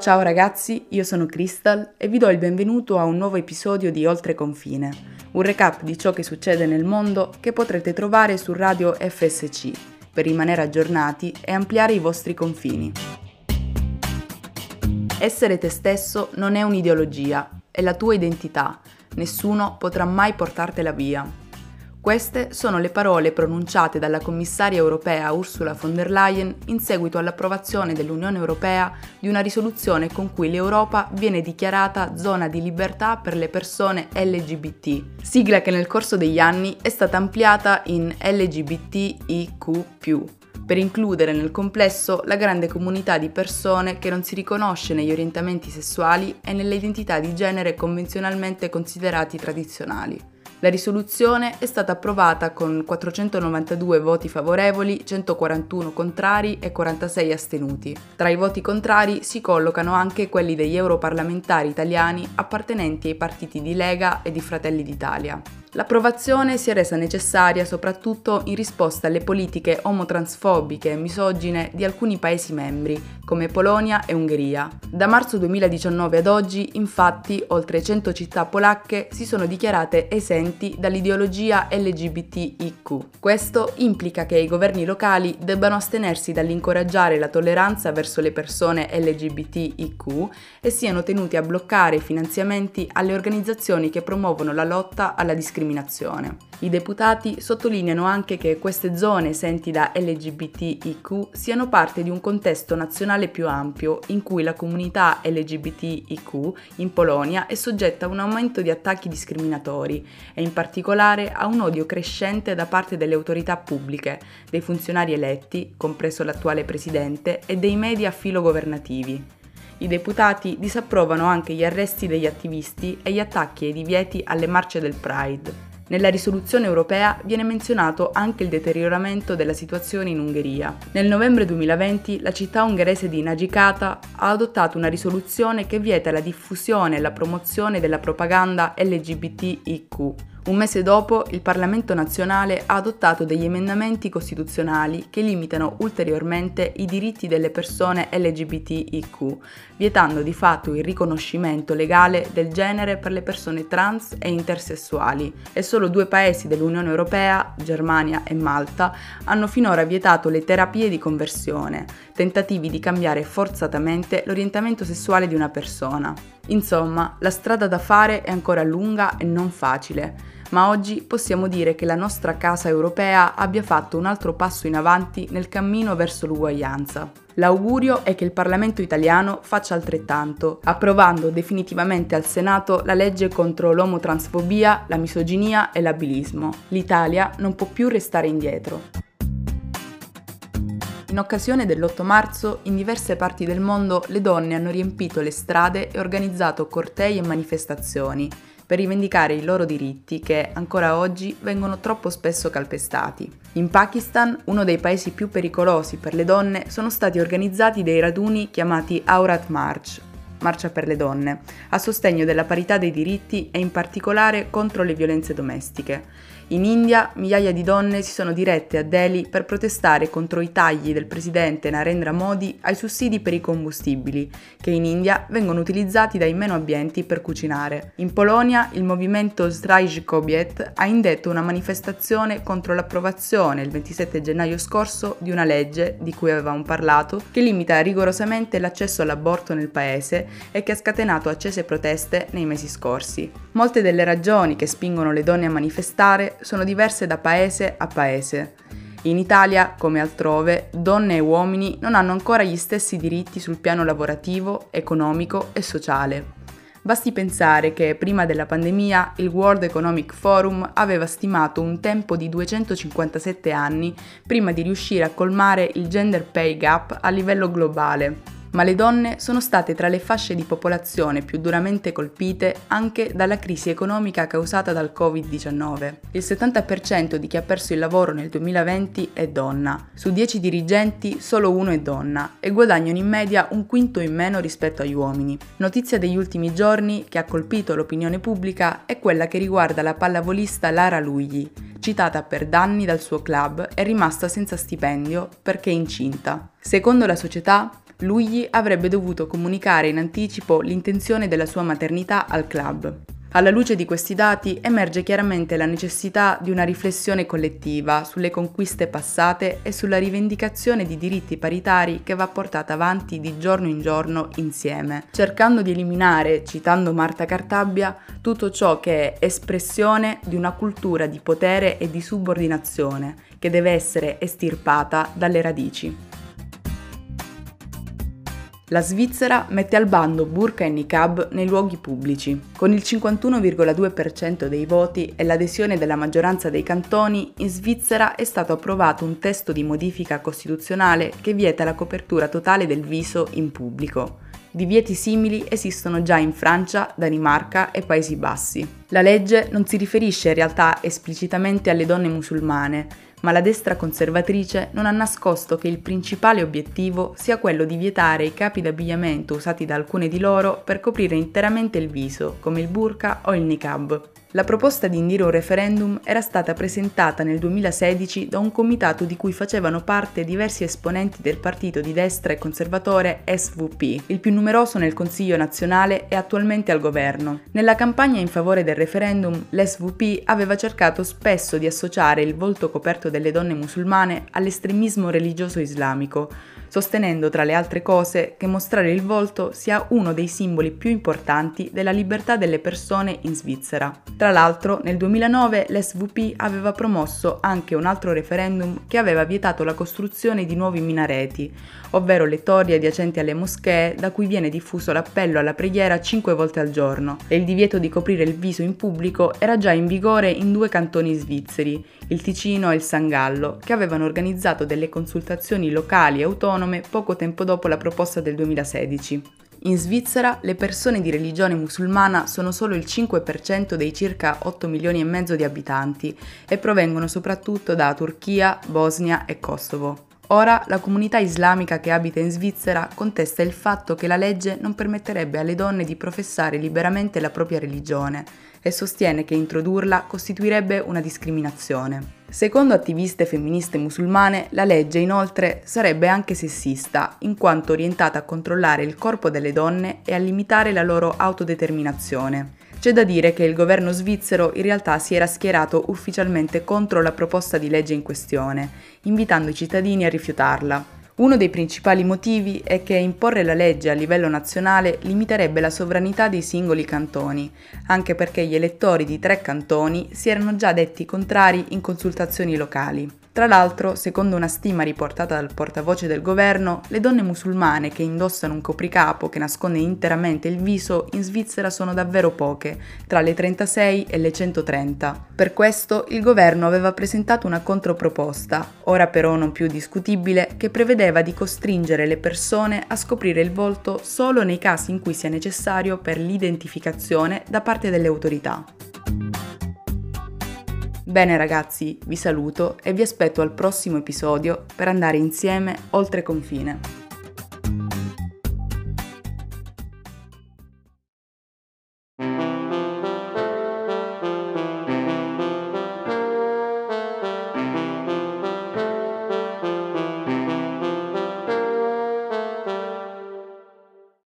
Ciao ragazzi, io sono Crystal e vi do il benvenuto a un nuovo episodio di Oltre Confine, un recap di ciò che succede nel mondo che potrete trovare su Radio FSC per rimanere aggiornati e ampliare i vostri confini. Essere te stesso non è un'ideologia, è la tua identità. Nessuno potrà mai portartela via. Queste sono le parole pronunciate dalla commissaria europea Ursula von der Leyen in seguito all'approvazione dell'Unione Europea di una risoluzione con cui l'Europa viene dichiarata zona di libertà per le persone LGBT, sigla che nel corso degli anni è stata ampliata in LGBTIQ per includere nel complesso la grande comunità di persone che non si riconosce negli orientamenti sessuali e nelle identità di genere convenzionalmente considerati tradizionali. La risoluzione è stata approvata con 492 voti favorevoli, 141 contrari e 46 astenuti. Tra i voti contrari si collocano anche quelli degli europarlamentari italiani appartenenti ai partiti di Lega e di Fratelli d'Italia. L'approvazione si è resa necessaria soprattutto in risposta alle politiche omotransfobiche e misogine di alcuni Paesi membri, come Polonia e Ungheria. Da marzo 2019 ad oggi, infatti, oltre 100 città polacche si sono dichiarate esenti dall'ideologia LGBTIQ. Questo implica che i governi locali debbano astenersi dall'incoraggiare la tolleranza verso le persone LGBTIQ e siano tenuti a bloccare i finanziamenti alle organizzazioni che promuovono la lotta alla discriminazione discriminazione. I deputati sottolineano anche che queste zone esenti da LGBTIQ siano parte di un contesto nazionale più ampio in cui la comunità LGBTIQ in Polonia è soggetta a un aumento di attacchi discriminatori e in particolare a un odio crescente da parte delle autorità pubbliche, dei funzionari eletti, compreso l'attuale presidente, e dei media filogovernativi. I deputati disapprovano anche gli arresti degli attivisti e gli attacchi e i divieti alle marce del Pride. Nella risoluzione europea viene menzionato anche il deterioramento della situazione in Ungheria. Nel novembre 2020 la città ungherese di Nagykata ha adottato una risoluzione che vieta la diffusione e la promozione della propaganda LGBTIQ un mese dopo il Parlamento nazionale ha adottato degli emendamenti costituzionali che limitano ulteriormente i diritti delle persone LGBTIQ, vietando di fatto il riconoscimento legale del genere per le persone trans e intersessuali. E solo due paesi dell'Unione Europea, Germania e Malta, hanno finora vietato le terapie di conversione, tentativi di cambiare forzatamente l'orientamento sessuale di una persona. Insomma, la strada da fare è ancora lunga e non facile ma oggi possiamo dire che la nostra casa europea abbia fatto un altro passo in avanti nel cammino verso l'uguaglianza. L'augurio è che il Parlamento italiano faccia altrettanto, approvando definitivamente al Senato la legge contro l'omotransfobia, la misoginia e l'abilismo. L'Italia non può più restare indietro. In occasione dell'8 marzo, in diverse parti del mondo le donne hanno riempito le strade e organizzato cortei e manifestazioni per rivendicare i loro diritti che ancora oggi vengono troppo spesso calpestati. In Pakistan, uno dei paesi più pericolosi per le donne, sono stati organizzati dei raduni chiamati Aurat March, Marcia per le donne, a sostegno della parità dei diritti e in particolare contro le violenze domestiche. In India migliaia di donne si sono dirette a Delhi per protestare contro i tagli del presidente Narendra Modi ai sussidi per i combustibili, che in India vengono utilizzati dai meno abbienti per cucinare. In Polonia il movimento Strajk Kobiet ha indetto una manifestazione contro l'approvazione il 27 gennaio scorso di una legge, di cui avevamo parlato, che limita rigorosamente l'accesso all'aborto nel paese e che ha scatenato accese proteste nei mesi scorsi. Molte delle ragioni che spingono le donne a manifestare sono diverse da paese a paese. In Italia, come altrove, donne e uomini non hanno ancora gli stessi diritti sul piano lavorativo, economico e sociale. Basti pensare che prima della pandemia il World Economic Forum aveva stimato un tempo di 257 anni prima di riuscire a colmare il gender pay gap a livello globale, ma le donne sono state tra le fasce di popolazione più duramente colpite anche dalla crisi economica causata dal Covid-19. Il 70% di chi ha perso il lavoro nel 2020 è donna. Su 10 dirigenti solo uno è donna e guadagnano in media un quinto in meno rispetto agli uomini. Notizia degli ultimi giorni che ha colpito l'opinione pubblica è quella che riguarda la pallavolista Lara Lugli, citata per danni dal suo club, è rimasta senza stipendio perché incinta. Secondo la società, Lugli avrebbe dovuto comunicare in anticipo l'intenzione della sua maternità al club. Alla luce di questi dati emerge chiaramente la necessità di una riflessione collettiva sulle conquiste passate e sulla rivendicazione di diritti paritari che va portata avanti di giorno in giorno insieme, cercando di eliminare, citando Marta Cartabbia, tutto ciò che è espressione di una cultura di potere e di subordinazione che deve essere estirpata dalle radici. La Svizzera mette al bando burka e niqab nei luoghi pubblici. Con il 51,2% dei voti e l'adesione della maggioranza dei cantoni, in Svizzera è stato approvato un testo di modifica costituzionale che vieta la copertura totale del viso in pubblico. Divieti simili esistono già in Francia, Danimarca e Paesi Bassi. La legge non si riferisce in realtà esplicitamente alle donne musulmane, ma la destra conservatrice non ha nascosto che il principale obiettivo sia quello di vietare i capi d'abbigliamento usati da alcune di loro per coprire interamente il viso, come il burqa o il niqab. La proposta di indire un referendum era stata presentata nel 2016 da un comitato di cui facevano parte diversi esponenti del partito di destra e conservatore SVP, il più numeroso nel Consiglio nazionale e attualmente al governo. Nella campagna in favore del referendum, l'SVP aveva cercato spesso di associare il volto coperto delle donne musulmane all'estremismo religioso islamico, sostenendo tra le altre cose che mostrare il volto sia uno dei simboli più importanti della libertà delle persone in Svizzera. Tra l'altro, nel 2009 l'SVP aveva promosso anche un altro referendum che aveva vietato la costruzione di nuovi minareti, ovvero le torri adiacenti alle moschee da cui viene diffuso l'appello alla preghiera cinque volte al giorno, e il divieto di coprire il viso in pubblico era già in vigore in due cantoni svizzeri, il Ticino e il San Gallo, che avevano organizzato delle consultazioni locali e autonome poco tempo dopo la proposta del 2016. In Svizzera le persone di religione musulmana sono solo il 5% dei circa 8 milioni e mezzo di abitanti e provengono soprattutto da Turchia, Bosnia e Kosovo. Ora la comunità islamica che abita in Svizzera contesta il fatto che la legge non permetterebbe alle donne di professare liberamente la propria religione e sostiene che introdurla costituirebbe una discriminazione. Secondo attiviste femministe musulmane, la legge inoltre sarebbe anche sessista, in quanto orientata a controllare il corpo delle donne e a limitare la loro autodeterminazione. C'è da dire che il governo svizzero in realtà si era schierato ufficialmente contro la proposta di legge in questione, invitando i cittadini a rifiutarla. Uno dei principali motivi è che imporre la legge a livello nazionale limiterebbe la sovranità dei singoli cantoni, anche perché gli elettori di tre cantoni si erano già detti contrari in consultazioni locali. Tra l'altro, secondo una stima riportata dal portavoce del governo, le donne musulmane che indossano un copricapo che nasconde interamente il viso in Svizzera sono davvero poche, tra le 36 e le 130. Per questo il governo aveva presentato una controproposta, ora però non più discutibile, che prevedeva di costringere le persone a scoprire il volto solo nei casi in cui sia necessario per l'identificazione da parte delle autorità. Bene ragazzi, vi saluto e vi aspetto al prossimo episodio per andare insieme oltre confine.